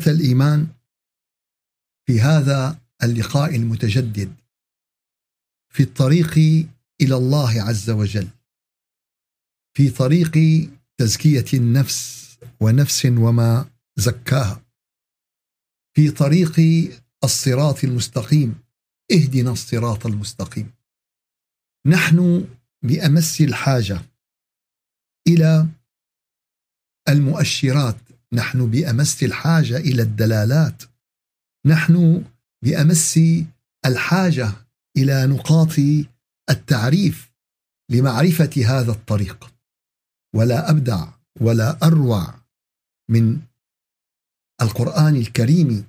إخوة الإيمان في هذا اللقاء المتجدد في الطريق إلى الله عز وجل في طريق تزكية النفس ونفس وما زكاها في طريق الصراط المستقيم اهدنا الصراط المستقيم. نحن بأمس الحاجة إلى المؤشرات نحن بأمس الحاجة إلى الدلالات. نحن بأمس الحاجة إلى نقاط التعريف لمعرفة هذا الطريق. ولا أبدع ولا أروع من القرآن الكريم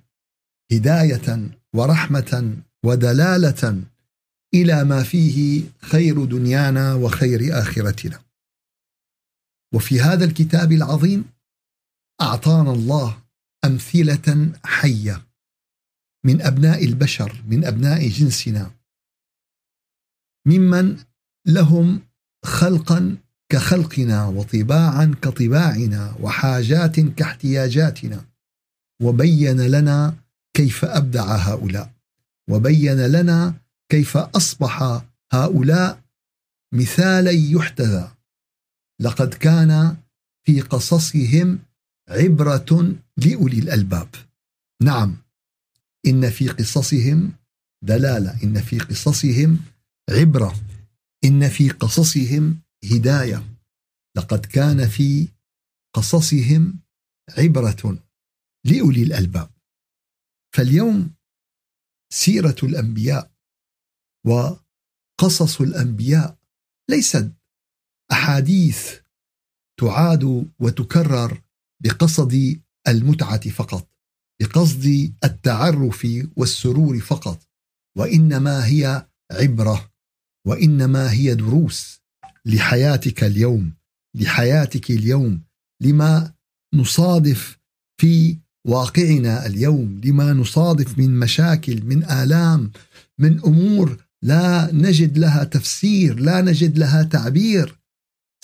هداية ورحمة ودلالة إلى ما فيه خير دنيانا وخير آخرتنا. وفي هذا الكتاب العظيم أعطانا الله أمثلة حية من أبناء البشر من أبناء جنسنا. ممن لهم خلقا كخلقنا وطباعا كطباعنا وحاجات كاحتياجاتنا. وبين لنا كيف أبدع هؤلاء. وبين لنا كيف أصبح هؤلاء مثالا يحتذى. لقد كان في قصصهم عبرة لأولي الألباب. نعم إن في قصصهم دلالة إن في قصصهم عبرة إن في قصصهم هداية. لقد كان في قصصهم عبرة لأولي الألباب. فاليوم سيرة الأنبياء وقصص الأنبياء ليست أحاديث تعاد وتكرر بقصد المتعة فقط بقصد التعرف والسرور فقط وإنما هي عبرة وإنما هي دروس لحياتك اليوم لحياتك اليوم لما نصادف في واقعنا اليوم لما نصادف من مشاكل من آلام من أمور لا نجد لها تفسير لا نجد لها تعبير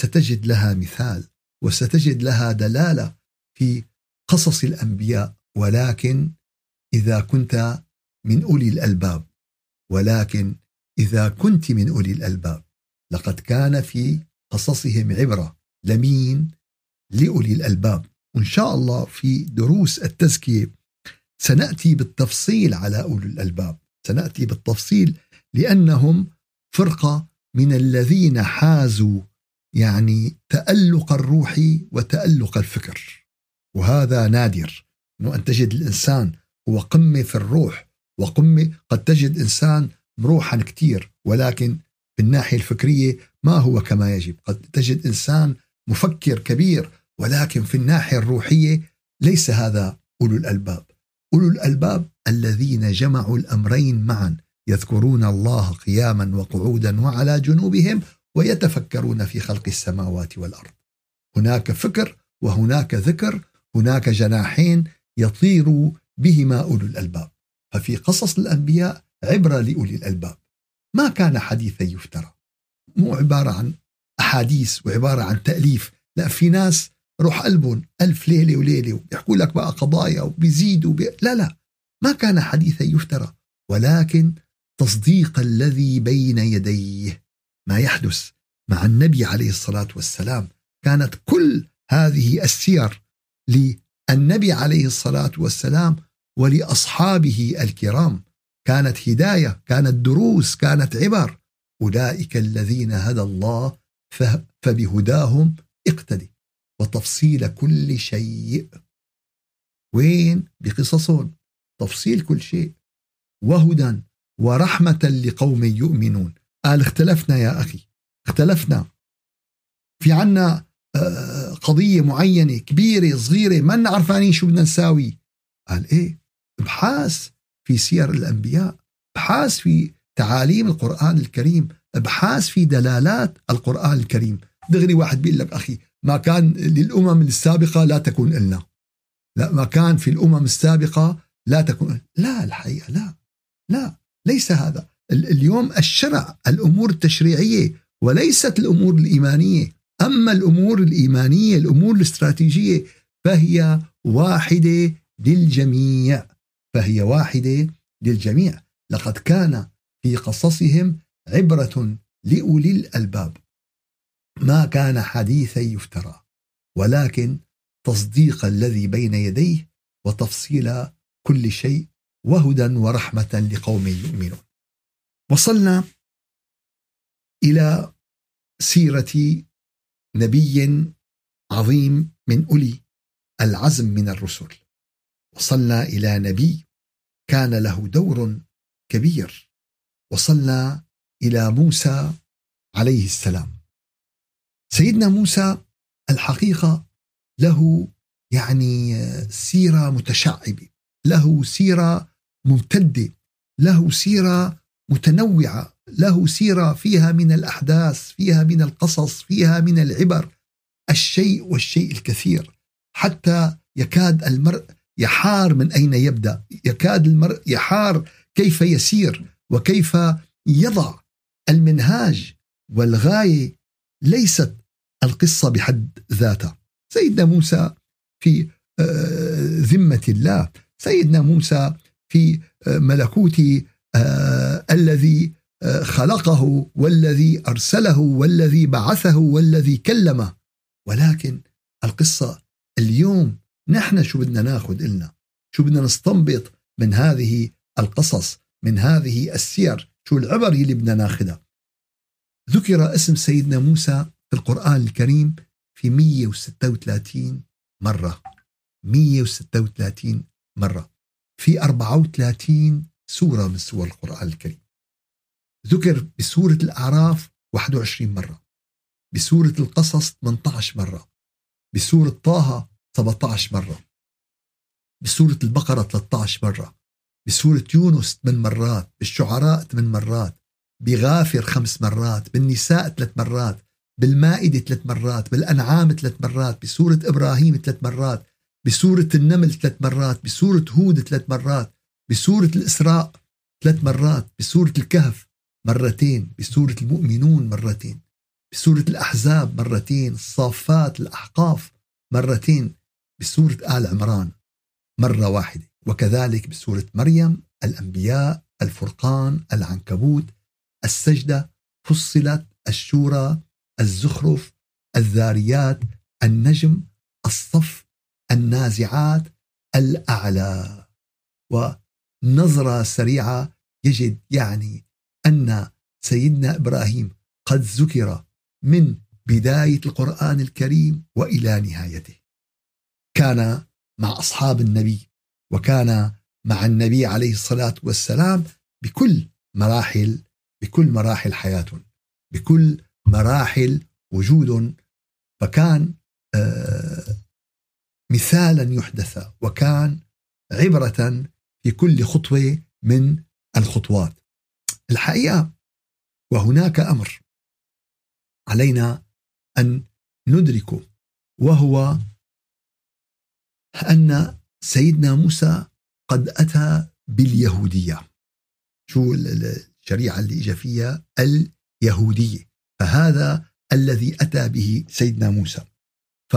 ستجد لها مثال وستجد لها دلالة في قصص الأنبياء ولكن إذا كنت من أولي الألباب ولكن إذا كنت من أولي الألباب لقد كان في قصصهم عبرة لمين؟ لأولي الألباب. وإن شاء الله في دروس التزكية سنأتي بالتفصيل على أولي الألباب. سنأتي بالتفصيل لأنهم فرقة من الذين حازوا يعني تألق الروح وتألق الفكر. وهذا نادر. إنه أن تجد الإنسان هو قمة في الروح وقمة قد تجد انسان مروحا كثير ولكن بالناحية الفكرية ما هو كما يجب. قد تجد إنسان مفكر كبير ولكن في الناحية الروحية ليس هذا أولو الألباب. أولو الألباب الذين جمعوا الأمرين معا يذكرون الله قياما وقعودا وعلى جنوبهم ويتفكرون في خلق السماوات والأرض. هناك فكر وهناك ذكر هناك جناحين يطير بهما أولو الألباب. ففي قصص الأنبياء عبره لأولي الألباب. ما كان حديثا يفترى. مو عبارة عن أحاديث وعبارة عن تأليف. لا في ناس روح قلبهم ألف ليلة وليلة وبيحكوا لك بقى قضايا وبيزيدوا بي... لا لا ما كان حديثا يفترى. ولكن تصديق الذي بين يديه ما يحدث مع النبي عليه الصلاة والسلام. كانت كل هذه السير للنبي عليه الصلاة والسلام ولأصحابه الكرام. كانت هداية كانت دروس كانت عبر. أولئك الذين هدى الله فبهداهم اقتدي. وتفصيل كل شيء. وين؟ بقصصهم. تفصيل كل شيء. وهدى ورحمة لقوم يؤمنون. قال اختلفنا يا أخي. اختلفنا. في عنا آه، قضية معينة كبيرة صغيرة ما عرفانين شو بدنا نساوي. قال إيه؟ أبحاث في سير الأنبياء أبحاث في تعاليم القرآن الكريم أبحاث في دلالات القرآن الكريم. دغري واحد بيقول لك أخي ما كان للأمم السابقة لا تكون إلنا. لا ما كان في الأمم السابقة لا تكون لا الحقيقة لا. لا ليس هذا. اليوم الشرع الأمور التشريعية وليست الأمور الإيمانية. أما الأمور الإيمانية الأمور الاستراتيجية فهي واحدة للجميع فهي واحدة للجميع. لقد كان في قصصهم عبرة لأولي الألباب. ما كان حديثا يفترى ولكن تصديق الذي بين يديه وتفصيل كل شيء وهدى ورحمة لقوم يؤمنون. وصلنا إلى سيرة نبي عظيم من أولي العزم من الرسل. وصلنا إلى نبي كان له دور كبير. وصلنا إلى موسى عليه السلام. سيدنا موسى الحقيقة له يعني سيرة متشعبة له سيرة ممتدة له سيرة متنوعة. له سيرة فيها من الأحداث فيها من القصص فيها من العبر. الشيء والشيء الكثير. حتى يكاد المرء يحار من أين يبدأ. يكاد المرء يحار كيف يسير وكيف يضع المنهاج والغاية. ليست القصة بحد ذاتها. سيدنا موسى في آه، ذمة الله. سيدنا موسى في آه، ملكوت آه، الذي خلقه والذي أرسله والذي بعثه والذي كلمه. ولكن القصة اليوم نحن شو بدنا ناخذ إلنا؟ شو بدنا نستنبط من هذه القصص من هذه السير؟ شو العبر اللي بدنا ناخذها؟ ذكر اسم سيدنا موسى في القرآن الكريم في 136 مرة. 136 مرة. في 34 سورة من سور القرآن الكريم. ذكر بسورة الأعراف 21 مرة بسورة القصص 18 مرة بسورة طه 17 مرة بسورة البقرة 13 مرة بسورة يونس 8 مرات بالشعراء 8 مرات بغافر خمس مرات بالنساء ثلاث مرات بالمائدة ثلاث مرات بالأنعام ثلاث مرات بسورة إبراهيم ثلاث مرات بسورة النمل ثلاث مرات بسورة هود ثلاث مرات بسورة الإسراء ثلاث مرات بسورة الكهف مرتين بسورة المؤمنون مرتين. بسورة الأحزاب مرتين الصافات الأحقاف مرتين بسورة آل عمران مرة واحدة. وكذلك بسورة مريم الأنبياء الفرقان العنكبوت السجدة فصلت الشورى الزخرف الذاريات النجم الصف النازعات الأعلى. ونظرة سريعة يجد يعني أن سيدنا إبراهيم قد ذكر من بداية القرآن الكريم وإلى نهايته. كان مع أصحاب النبي وكان مع النبي عليه الصلاة والسلام بكل مراحل بكل مراحل حياتهم بكل مراحل وجودهم فكان آه، مثالا يحدث وكان عبرة في كل خطوة من الخطوات. الحقيقة وهناك أمر علينا أن ندركه وهو أن سيدنا موسى قد أتى باليهودية. شو الشريعة اللي إجا فيها؟ اليهودية. فهذا الذي أتى به سيدنا موسى. ف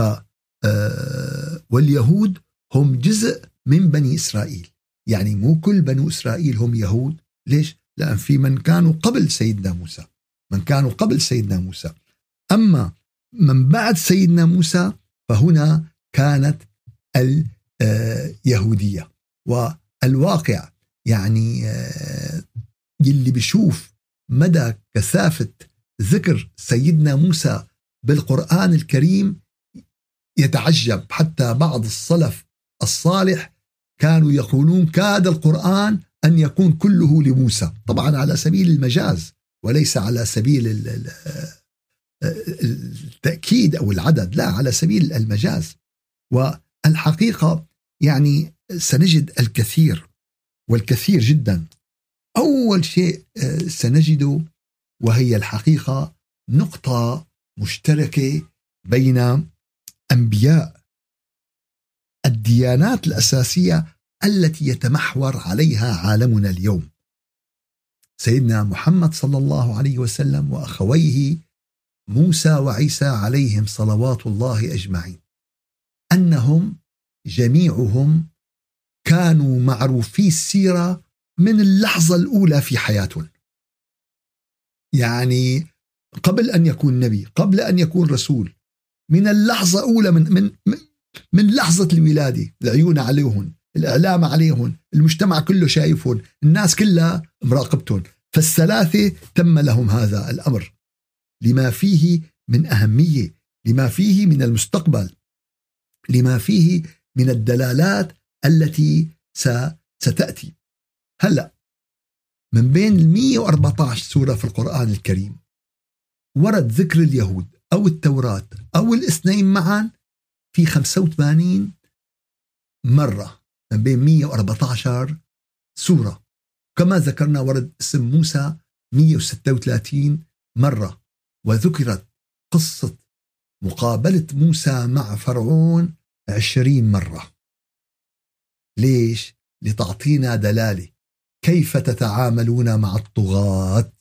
آه، واليهود هم جزء من بني إسرائيل. يعني مو كل بنو إسرائيل هم يهود. ليش؟ لأن في من كانوا قبل سيدنا موسى من كانوا قبل سيدنا موسى. أما من بعد سيدنا موسى فهنا كانت اليهودية والواقع يعني آه، يلي بيشوف مدى كثافة ذكر سيدنا موسى بالقرآن الكريم يتعجب. حتى بعض السلف الصالح كانوا يقولون كاد القرآن أن يكون كله لموسى. طبعا على سبيل المجاز وليس على سبيل التأكيد أو العدد لا على سبيل المجاز. والحقيقة يعني سنجد الكثير والكثير جدا. أول شيء آه، سنجده وهي الحقيقة نقطة مشتركة بين أنبياء. الديانات الأساسية التي يتمحور عليها عالمنا اليوم. سيدنا محمد صلى الله عليه وسلم وأخويه موسى وعيسى عليهم صلوات الله أجمعين. أنهم جميعهم كانوا معروفي السيرة من اللحظة الأولى في حياتهم. يعني قبل أن يكون نبي قبل أن يكون رسول من اللحظة الأولى من, من, من لحظة الولادة العيون عليهم الإعلام عليهم المجتمع كله شايفهم الناس كلها مراقبتهم فالثلاثة تم لهم هذا الأمر. لما فيه من أهمية لما فيه من المستقبل لما فيه من الدلالات التي ستأتي. هلأ من بين ال 114 سورة في القرآن الكريم ورد ذكر اليهود أو التوراة أو الاثنين معا في 85 مرة. من بين 114 سورة. كما ذكرنا ورد اسم موسى 136 مرة وذكرت قصة مقابلة موسى مع فرعون 20 مرة. ليش؟ لتعطينا دلالة كيف تتعاملون مع الطغاة.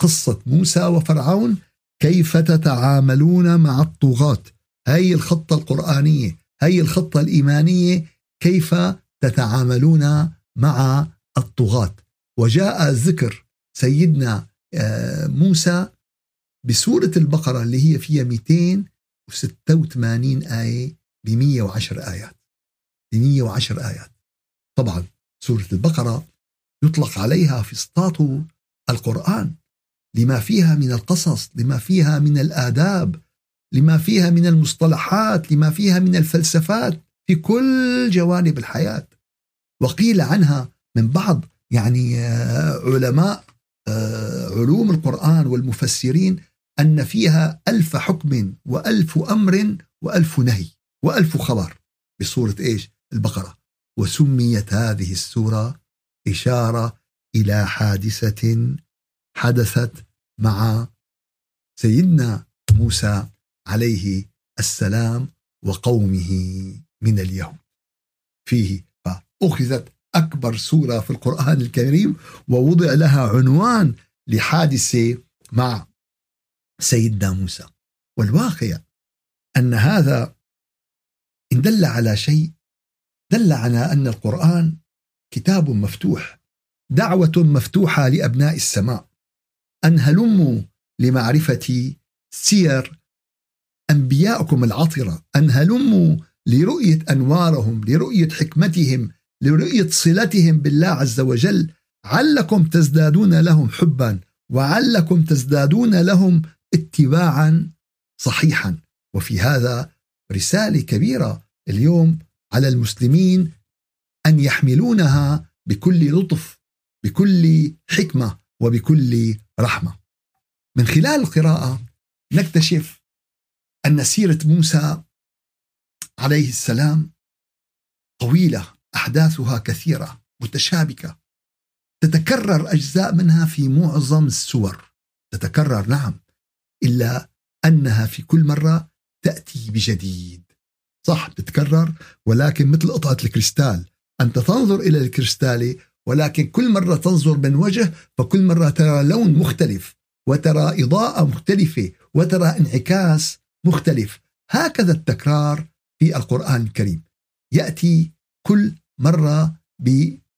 قصة موسى وفرعون كيف تتعاملون مع الطغاة. هاي الخطة القرآنية هاي الخطة الإيمانية كيف تتعاملون مع الطغاة. وجاء ذكر سيدنا آه، موسى بسورة البقرة اللي هي فيها 286 آية ب 110 آيات. ب 110 آيات. طبعا سورة البقرة يطلق عليها في سطاط القرآن لما فيها من القصص لما فيها من الآداب لما فيها من المصطلحات لما فيها من الفلسفات. في كل جوانب الحياة. وقيل عنها من بعض يعني آه، علماء آه، علوم القرآن والمفسرين أن فيها ألف حكم وألف أمر وألف نهي وألف خبر بصورة إيش؟ البقرة. وسميت هذه السورة إشارة إلى حادثة حدثت مع سيدنا موسى عليه السلام وقومه. من اليهود فيه فأخذت أكبر سورة في القرآن الكريم ووضع لها عنوان لحادثة مع سيدنا موسى. والواقع أن هذا إن دل على شيء دل على أن القرآن كتاب مفتوح دعوة مفتوحة لأبناء السماء. أن هلموا لمعرفة سير أنبيائكم العطرة. أن هلموا لرؤية أنوارهم لرؤية حكمتهم لرؤية صلتهم بالله عز وجل علكم تزدادون لهم حبا وعلكم تزدادون لهم اتباعا صحيحا. وفي هذا رسالة كبيرة اليوم على المسلمين أن يحملونها بكل لطف بكل حكمة وبكل رحمة. من خلال القراءة نكتشف أن سيرة موسى عليه السلام طويلة أحداثها كثيرة متشابكة. تتكرر أجزاء منها في معظم السور. تتكرر نعم إلا أنها في كل مرة تأتي بجديد. صح تتكرر ولكن مثل قطعة الكريستال. أنت تنظر إلى الكريستالة ولكن كل مرة تنظر من وجه فكل مرة ترى لون مختلف وترى إضاءة مختلفة وترى انعكاس مختلف. هكذا التكرار في القرآن الكريم. يأتي كل مرة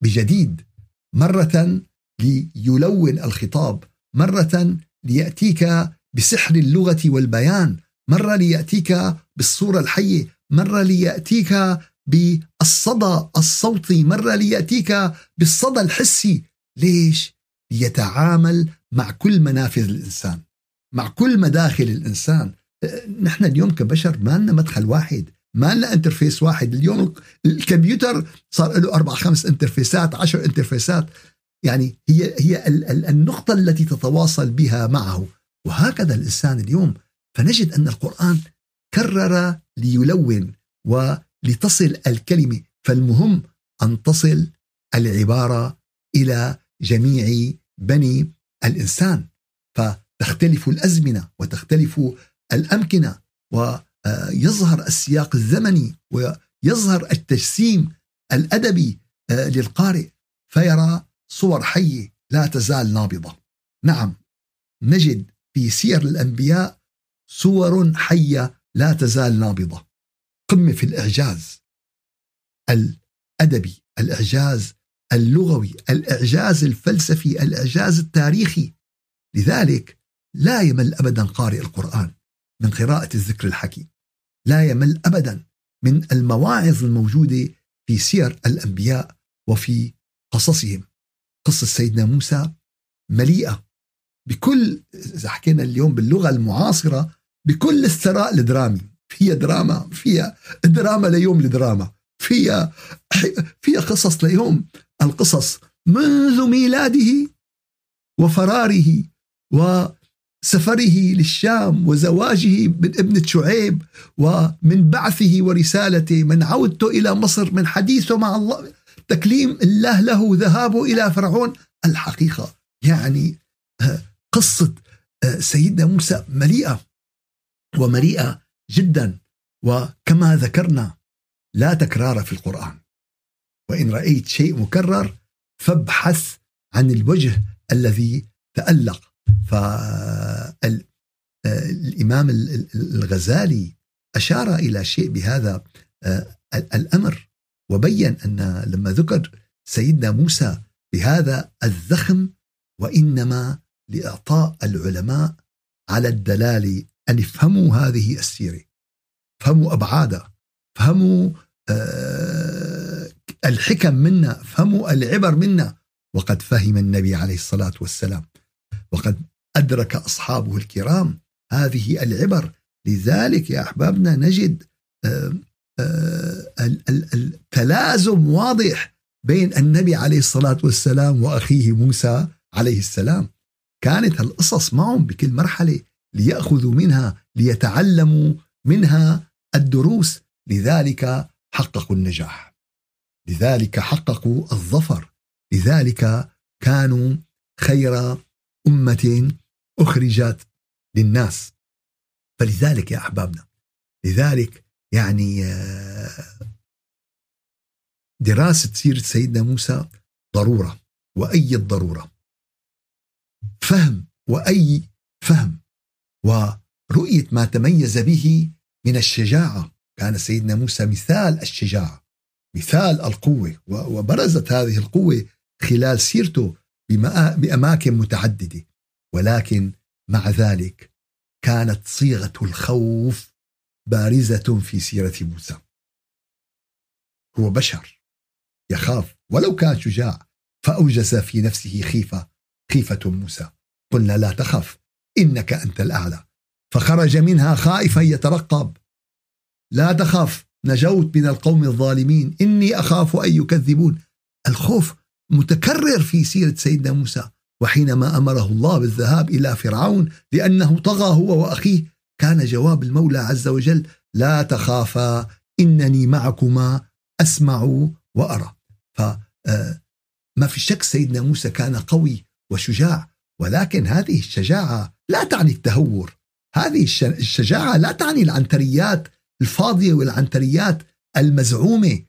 بجديد. مرة ليلون الخطاب. مرة ليأتيك بسحر اللغة والبيان. مرة ليأتيك بالصورة الحية. مرة ليأتيك بالصدى الصوتي. مرة ليأتيك بالصدى الحسي. ليش؟ يتعامل مع كل منافذ الإنسان. مع كل مداخل الإنسان. نحن اليوم كبشر ما لنا مدخل واحد. ما لنا interface واحد. اليوم الكمبيوتر صار له أربع خمس انترفيسات عشر انترفيسات يعني هي هي النقطة التي تتواصل بها معه. وهكذا الإنسان اليوم. فنجد أن القرآن كرر ليلون ولتصل الكلمة. فالمهم أن تصل العبارة إلى جميع بني الإنسان. فتختلف الأزمنة وتختلف الأمكنة. ويظهر السياق الزمني ويظهر التجسيم الأدبي آه، للقارئ فيرى صور حية لا تزال نابضة. نعم نجد في سير الأنبياء صور حية لا تزال نابضة. قمة في الإعجاز الأدبي الإعجاز اللغوي الإعجاز الفلسفي الإعجاز التاريخي. لذلك لا يمل ابدا قارئ القرآن من قراءة الذكر الحكيم. لا يمل ابدا من المواعظ الموجودة في سير الأنبياء وفي قصصهم. قصة سيدنا موسى مليئة بكل إذا حكينا اليوم باللغة المعاصرة بكل الثراء الدرامي. فيها دراما فيها دراما ليوم الدراما فيها فيها قصص ليوم. القصص منذ ميلاده وفراره وسفره للشام وزواجه من ابنة شعيب ومن بعثه ورسالته. من عودته إلى مصر من حديثه مع الله تكليم الله له ذهابه إلى فرعون. الحقيقة يعني آه، قصة آه، سيدنا موسى مليئة ومليئة جدا. وكما ذكرنا لا تكرار في القرآن. وإن رأيت شيء مكرر فابحث عن الوجه الذي تألق. فالإمام الغزالي أشار إلى شيء بهذا آه، الأمر وبين أن لما ذكر سيدنا موسى بهذا الزخم وإنما لإعطاء العلماء على الدلال أن يفهموا هذه السيرة فهموا أبعادها فهموا آه الحكم منا فهموا العبر منا وقد فهم النبي عليه الصلاة والسلام وقد أدرك أصحابه الكرام. هذه العبر. لذلك يا أحبابنا نجد آه آه التلازم واضح بين النبي عليه الصلاة والسلام وأخيه موسى عليه السلام. كانت القصص معهم بكل مرحلة ليأخذوا منها ليتعلموا منها الدروس. لذلك حققوا النجاح. لذلك حققوا الظفر. لذلك كانوا خير أمة أخرجت للناس. فلذلك يا أحبابنا لذلك يعني آه، دراسة سيرة سيدنا موسى ضرورة وأي الضرورة؟ فهم وأي فهم ورؤية ما تميز به من الشجاعة. كان سيدنا موسى مثال الشجاعة مثال القوة وبرزت هذه القوة خلال سيرته بأماكن متعددة. ولكن مع ذلك كانت صيغة الخوف بارزة في سيرة موسى. هو بشر يخاف ولو كان شجاع فأوجس في نفسه خيفة خيفة موسى. قلنا لا تخف إنك أنت الأعلى. فخرج منها خائفا يترقب. لا تخف نجوت من القوم الظالمين إني أخاف أن يكذبون. الخوف متكرر في سيرة سيدنا موسى. وحينما أمره الله بالذهاب إلى فرعون لأنه طغى هو وأخيه كان جواب المولى عز وجل لا تخافا إنني معكما أسمع وأرى. فما آه، في شك سيدنا موسى كان قوي وشجاع ولكن هذه الشجاعة لا تعني التهور. هذه الشجاعة لا تعني العنتريات الفاضية والعنتريات المزعومة.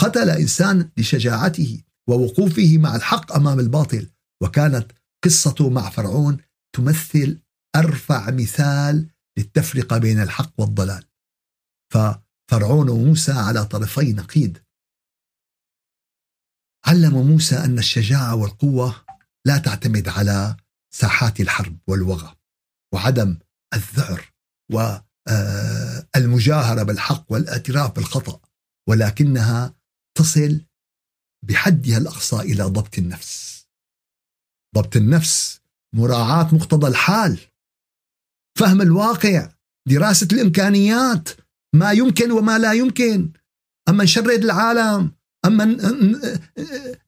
قتل إنسان لشجاعته ووقوفه مع الحق أمام الباطل. وكانت قصته مع فرعون تمثل أرفع مثال للتفرقة بين الحق والضلال. ففرعون وموسى على طرفي نقيض. علم موسى أن الشجاعة والقوة لا تعتمد على ساحات الحرب والوغى وعدم الذعر والمجاهرة بالحق والاعتراف بالخطأ ولكنها تصل بحدها الأقصى إلى ضبط النفس. ضبط النفس مراعاة مقتضى الحال فهم الواقع دراسة الإمكانيات ما يمكن وما لا يمكن. أما نشرد العالم أما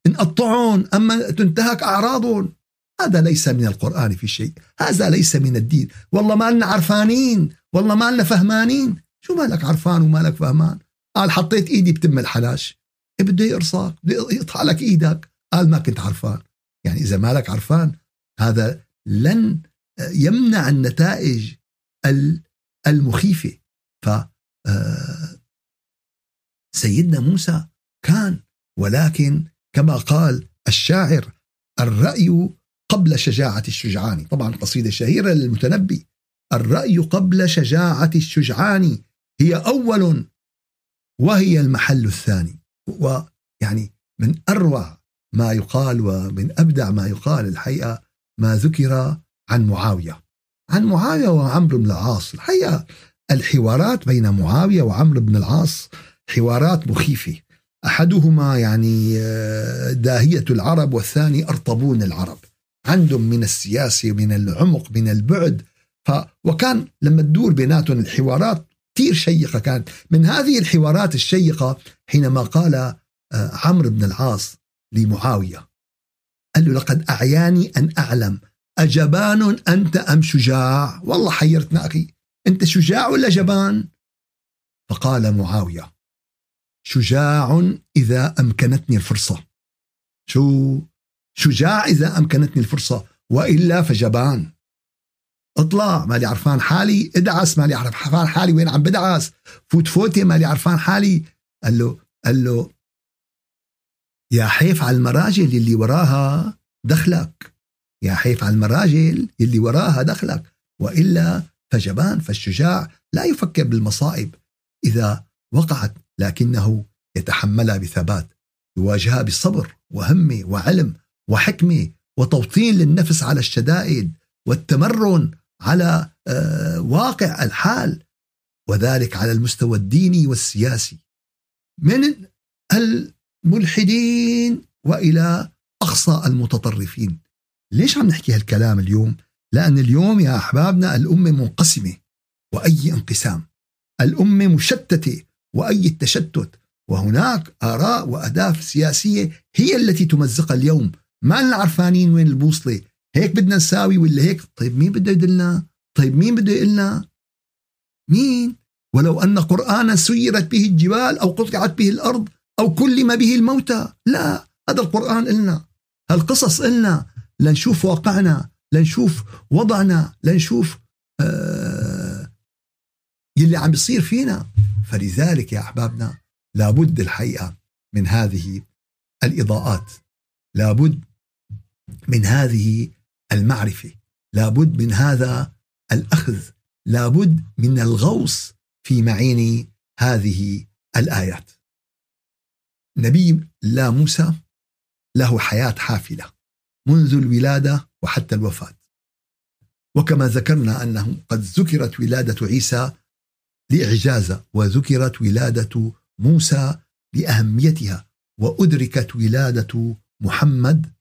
نقطعهم أما تنتهك أعراضهم. هذا ليس من القرآن في شيء هذا ليس من الدين. والله ما لنا عرفانين والله ما لنا فهمانين. شو مالك عرفان ومالك فهمان؟ قال حطيت إيدي بتم الحلاش. بده يقرصك بده يقطع لك إيدك. قال ما كنت عرفان. يعني إذا مالك عرفان هذا لن يمنع النتائج المخيفة. ف آه، سيدنا موسى كان ولكن كما قال الشاعر الرأي قبل شجاعة الشجعان. طبعا قصيدة شهيرة للمتنبي. الرأي قبل شجاعة الشجعان هي أول وهي المحل الثاني. يعني من أروع ما يقال ومن أبدع ما يقال الحقيقة ما ذكر عن معاوية. عن معاوية وعمرو بن العاص. الحقيقة الحوارات بين معاوية وعمرو بن العاص حوارات مخيفة. أحدهما يعني آه، داهية العرب والثاني أرطبون العرب. عندهم من السياسة من العمق من البعد. ف وكان لما تدور بيناتهم الحوارات كثير شيقة كانت. من هذه الحوارات الشيقة حينما قال آه، عمرو بن العاص لمعاوية. قال له لقد أعياني أن أعلم. أجبان أنت أم شجاع؟ والله حيرتنا أخي. أنت شجاع ولا جبان؟ فقال معاوية شجاع إذا أمكنتني الفرصة. شو؟ شجاع إذا أمكنتني الفرصة وإلا فجبان. اطلع مالي عرفان حالي ادعس مالي عرفان حالي وين عم بدعس؟ فوت فوتي مالي عرفان حالي. قال له قال له يا حيف على المراجل اللي وراها دخلك. يا حيف على المراجل اللي وراها دخلك. وإلا فجبان فالشجاع لا يفكر بالمصائب إذا وقعت لكنه يتحملها بثبات يواجهها بصبر وهمة وعلم وحكمة وتوطين للنفس على الشدائد والتمرن على آه، واقع الحال وذلك على المستوى الديني والسياسي. من الملحدين وإلى أقصى المتطرفين. ليش عم نحكي هالكلام اليوم؟ لأن اليوم يا أحبابنا الأمة منقسمة وأي انقسام. الأمة مشتتة وأي تشتت وهناك آراء وأهداف سياسية هي التي تمزقها اليوم. ما لنا عرفانين وين البوصلة. هيك بدنا نساوي ولا هيك؟ طيب مين بده يدلنا؟ طيب مين بده يقلنا؟ مين؟ ولو أن قرآنا سيرت به الجبال أو قطعت به الأرض أو كلم به الموتى. لا هذا القرآن إلنا. هالقصص إلنا. لنشوف واقعنا لنشوف وضعنا لنشوف آه يلي عم بيصير فينا. فلذلك يا أحبابنا لابد الحقيقة من هذه الإضاءات. لابد من هذه المعرفة. لابد من هذا الأخذ. لابد من الغوص في معين هذه الآيات. نبي لا موسى له حياة حافلة منذ الولادة وحتى الوفاة. وكما ذكرنا أنه قد ذكرت ولادة عيسى لإعجازة وذكرت ولادة موسى لأهميتها وأدركت ولادة محمد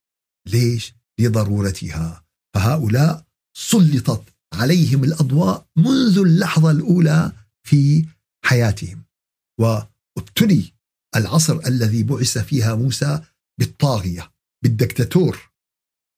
ليش؟ لضرورتها. فهؤلاء سلطت عليهم الأضواء منذ اللحظة الأولى في حياتهم. وابتلي العصر الذي بعث فيها موسى بالطاغية بالدكتاتور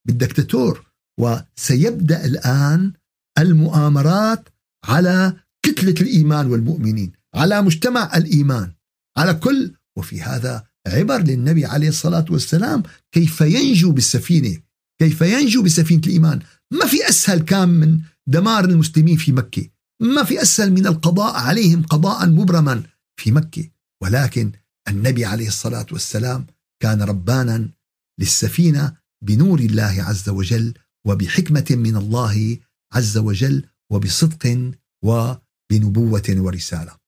بالدكتاتور. وسيبدأ الآن المؤامرات على كتلة الإيمان والمؤمنين على مجتمع الإيمان على كل. وفي هذا عبر للنبي عليه الصلاة والسلام كيف ينجو بالسفينة كيف ينجو بسفينة الإيمان. ما في أسهل كان من دمار المسلمين في مكة. ما في أسهل من القضاء عليهم قضاء مبرما في مكة. ولكن النبي عليه الصلاة والسلام كان ربانا للسفينة بنور الله عز وجل وبحكمة من الله عز وجل وبصدق وبنبوة ورسالة.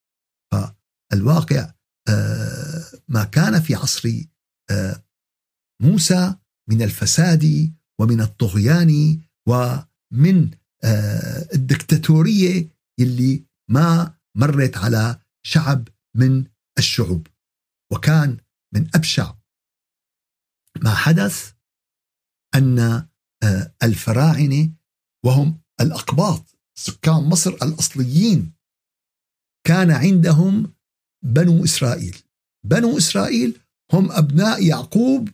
فالواقع آه، ما كان في عصر آه، موسى من الفساد ومن الطغيان ومن آه، الدكتاتورية اللي ما مرت على شعب من الشعوب. وكان من أبشع ما حدث أن آه، الفراعنة وهم الأقباط سكان مصر الأصليين كان عندهم بنو إسرائيل. بنو إسرائيل هم أبناء يعقوب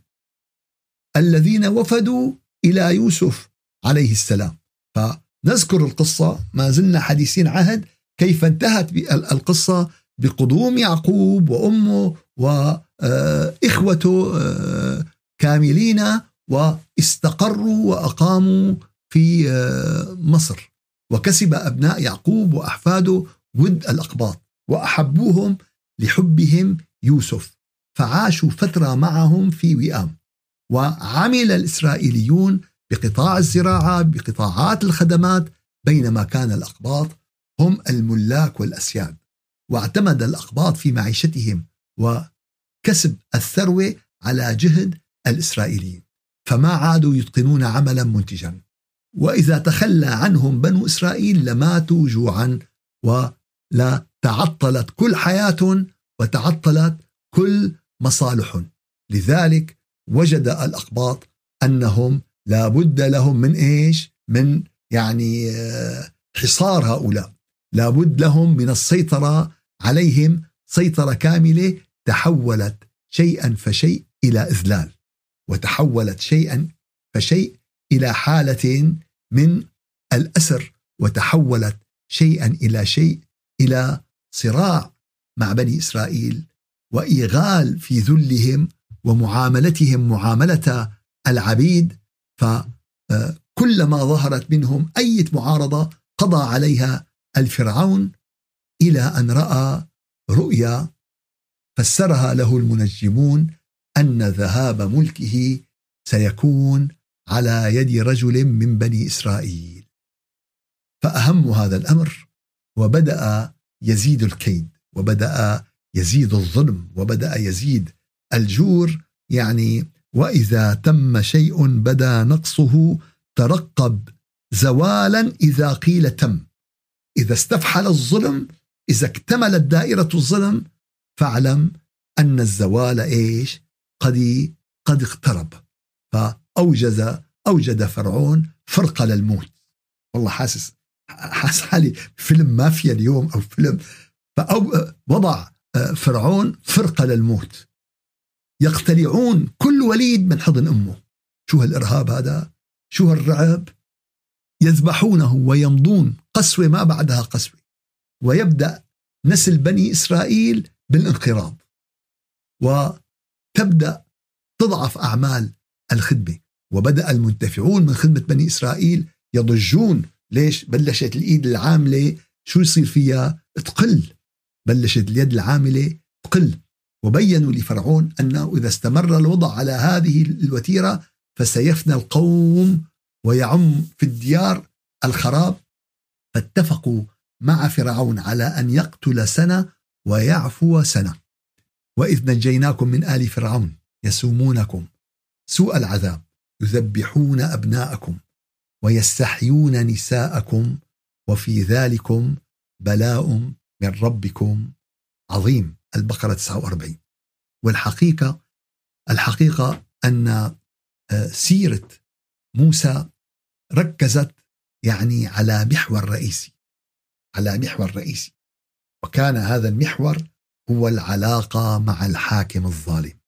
الذين وفدوا إلى يوسف عليه السلام. فنذكر القصة ما زلنا حديثين عهد كيف انتهت القصة بقدوم يعقوب وأمه وإخوته آه، كاملين واستقروا وأقاموا في آه، مصر. وكسب أبناء يعقوب وأحفاده ود الأقباط وأحبوهم لحبهم يوسف. فعاشوا فترة معهم في وئام. وعمل الإسرائيليون بقطاع الزراعة بقطاعات الخدمات بينما كان الأقباط هم الملاك والأسياد. واعتمد الأقباط في معيشتهم كسب الثروة على جهد الإسرائيليين فما عادوا يتقنون عملا منتجا. وإذا تخلى عنهم بنو إسرائيل لماتوا جوعا ولا تعطلت كل حياتهم وتعطلت كل مصالح. لذلك وجد الأقباط أنهم لا بد لهم من إيش؟ من يعني آه، حصار هؤلاء. لا بد لهم من السيطرة عليهم سيطرة كاملة تحولت شيئا فشيء إلى إذلال وتحولت شيئا فشيء إلى حالة من الأسر وتحولت شيئا إلى شيء إلى صراع مع بني إسرائيل وإيغال في ذلهم ومعاملتهم معاملة العبيد. فكلما ظهرت منهم أي معارضة قضى عليها الفرعون إلى أن رأى رؤيا فسرها له المنجمون أن ذهاب ملكه سيكون على يد رجل من بني إسرائيل. فأهم هذا الأمر وبدأ يزيد الكيد وبدأ يزيد الظلم وبدأ يزيد الجور يعني وإذا تم شيء بدا نقصه ترقب زوالا إذا قيل تم. إذا استفحل الظلم إذا اكتملت دائرة الظلم فاعلم أن الزوال إيش؟ قد قد اقترب. فأوجز أوجد فرعون فرقة للموت. والله حاسس حاسس حالي فيلم مافيا اليوم أو فيلم. فأو وضع فرعون فرقة للموت. يقتلعون كل وليد من حضن أمه. شو هالإرهاب هذا؟ شو هالرعب؟ يذبحونه ويمضون قسوة ما بعدها قسوة. ويبدأ نسل بني إسرائيل بالانقراض وتبدأ تضعف أعمال الخدمة وبدأ المنتفعون من خدمة بني إسرائيل يضجون. ليش؟ بلشت الإيد العاملة شو يصير فيها؟ تقل. بلشت اليد العاملة تقل. وبينوا لفرعون أنه إذا استمر الوضع على هذه الوتيرة فسيفنى القوم ويعم في الديار الخراب. فاتفقوا مع فرعون على أن يقتل سنة ويعفو سنة. وإذ نجيناكم من آل فرعون يسومونكم سوء العذاب يذبحون أبناءكم ويستحيون نساءكم وفي ذلكم بلاء من ربكم عظيم. البقرة 49 والحقيقة الحقيقة أن آه، سيرة موسى ركزت يعني على محور رئيسي. على محور رئيسي. وكان هذا المحور هو العلاقة مع الحاكم الظالم.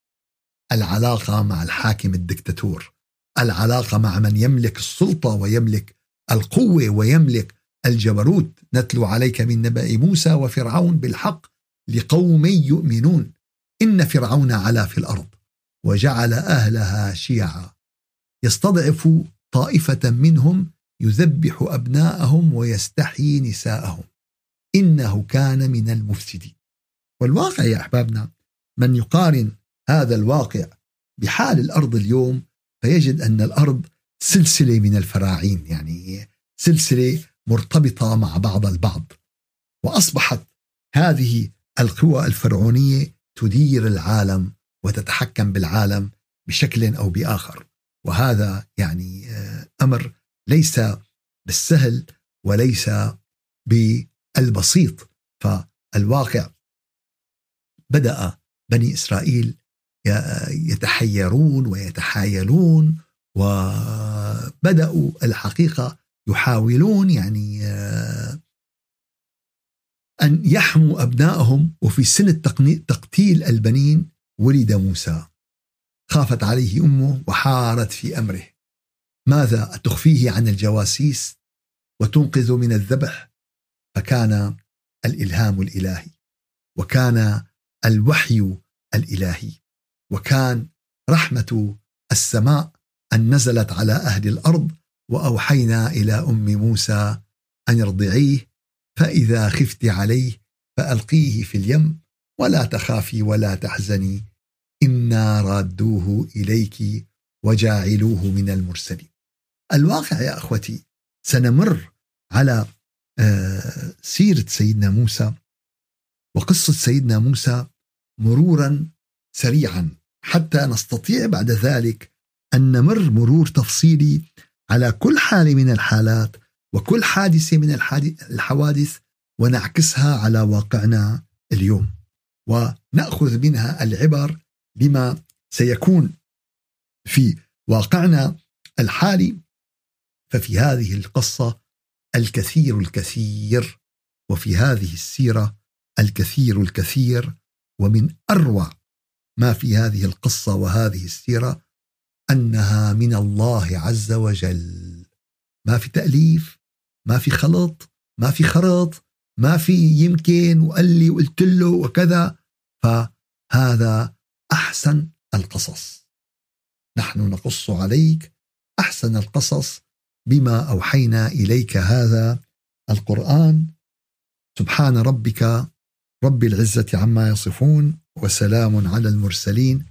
العلاقة مع الحاكم الدكتاتور. العلاقة مع من يملك السلطة ويملك القوة ويملك الجبروت. نتلو عليك من نبأ موسى وفرعون بالحق لقوم يؤمنون. إن فرعون علا في الأرض وجعل أهلها شيعا. يستضعف طائفة منهم يذبح أبناءهم ويستحيي نساءهم. إنه كان من المفسدين. والواقع يا أحبابنا من يقارن هذا الواقع بحال الأرض اليوم فيجد أن الأرض سلسلة من الفراعين يعني سلسلة مرتبطة مع بعض البعض. وأصبحت هذه القوى الفرعونية تدير العالم وتتحكم بالعالم بشكل أو بآخر. وهذا يعني آه، أمر ليس بالسهل وليس بالبسيط. فالواقع بدأ بني إسرائيل يتحيرون ويتحايلون وبدأوا الحقيقة يحاولون يعني آه، أن يحموا أبنائهم. وفي سنة تقتيل البنين ولد موسى. خافت عليه أمه وحارت في أمره. ماذا أتخفيه عن الجواسيس وتنقذ من الذبح؟ فكان الإلهام الإلهي وكان الوحي الإلهي وكان رحمة السماء أن نزلت على أهل الأرض وأوحينا إلى أم موسى أن ارضعيه فإذا خفت عليه فألقيه في اليم ولا تخافي ولا تحزني إنا رادوه إليك وجاعلوه من المرسلين. الواقع يا أخوتي سنمر على آه، سيرة سيدنا موسى وقصة سيدنا موسى مرورا سريعا حتى نستطيع بعد ذلك أن نمر مرور تفصيلي على كل حاله من الحالات وكل حادثة من الحوادث ونعكسها على واقعنا اليوم. ونأخذ منها العبر لما سيكون في واقعنا الحالي ففي هذه القصة الكثير الكثير وفي هذه السيرة الكثير الكثير ومن أروع ما في هذه القصة وهذه السيرة أنها من الله عز وجل. ما في تأليف ما في خلط ما في خرط ما في يمكن وقال لي وقلت له وكذا. فهذا أحسن القصص. نحن نقص عليك أحسن القصص بما أوحينا إليك هذا القرآن. سبحان ربك رب العزة عما يصفون وسلام على المرسلين.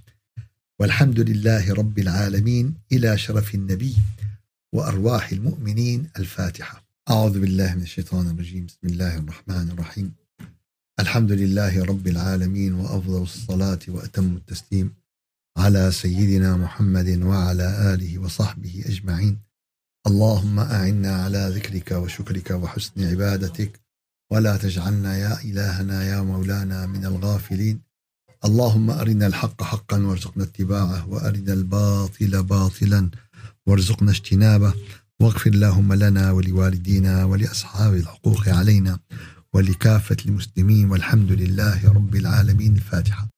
والحمد لله رب العالمين إلى شرف النبي وأرواح المؤمنين الفاتحة. أعوذ بالله من الشيطان الرجيم. بسم الله الرحمن الرحيم. الحمد لله رب العالمين وأفضل الصلاة وأتم التسليم على سيدنا محمد وعلى آله وصحبه أجمعين. اللهم أعنا على ذكرك وشكرك وحسن عبادتك ولا تجعلنا يا إلهنا يا مولانا من الغافلين. اللهم أرنا الحق حقا وارزقنا اتباعه وأرنا الباطل باطلا وارزقنا اجتنابه. واغفر اللهم لنا ولوالدينا ولأصحاب الحقوق علينا ولكافة المسلمين والحمد لله رب العالمين. الفاتحة.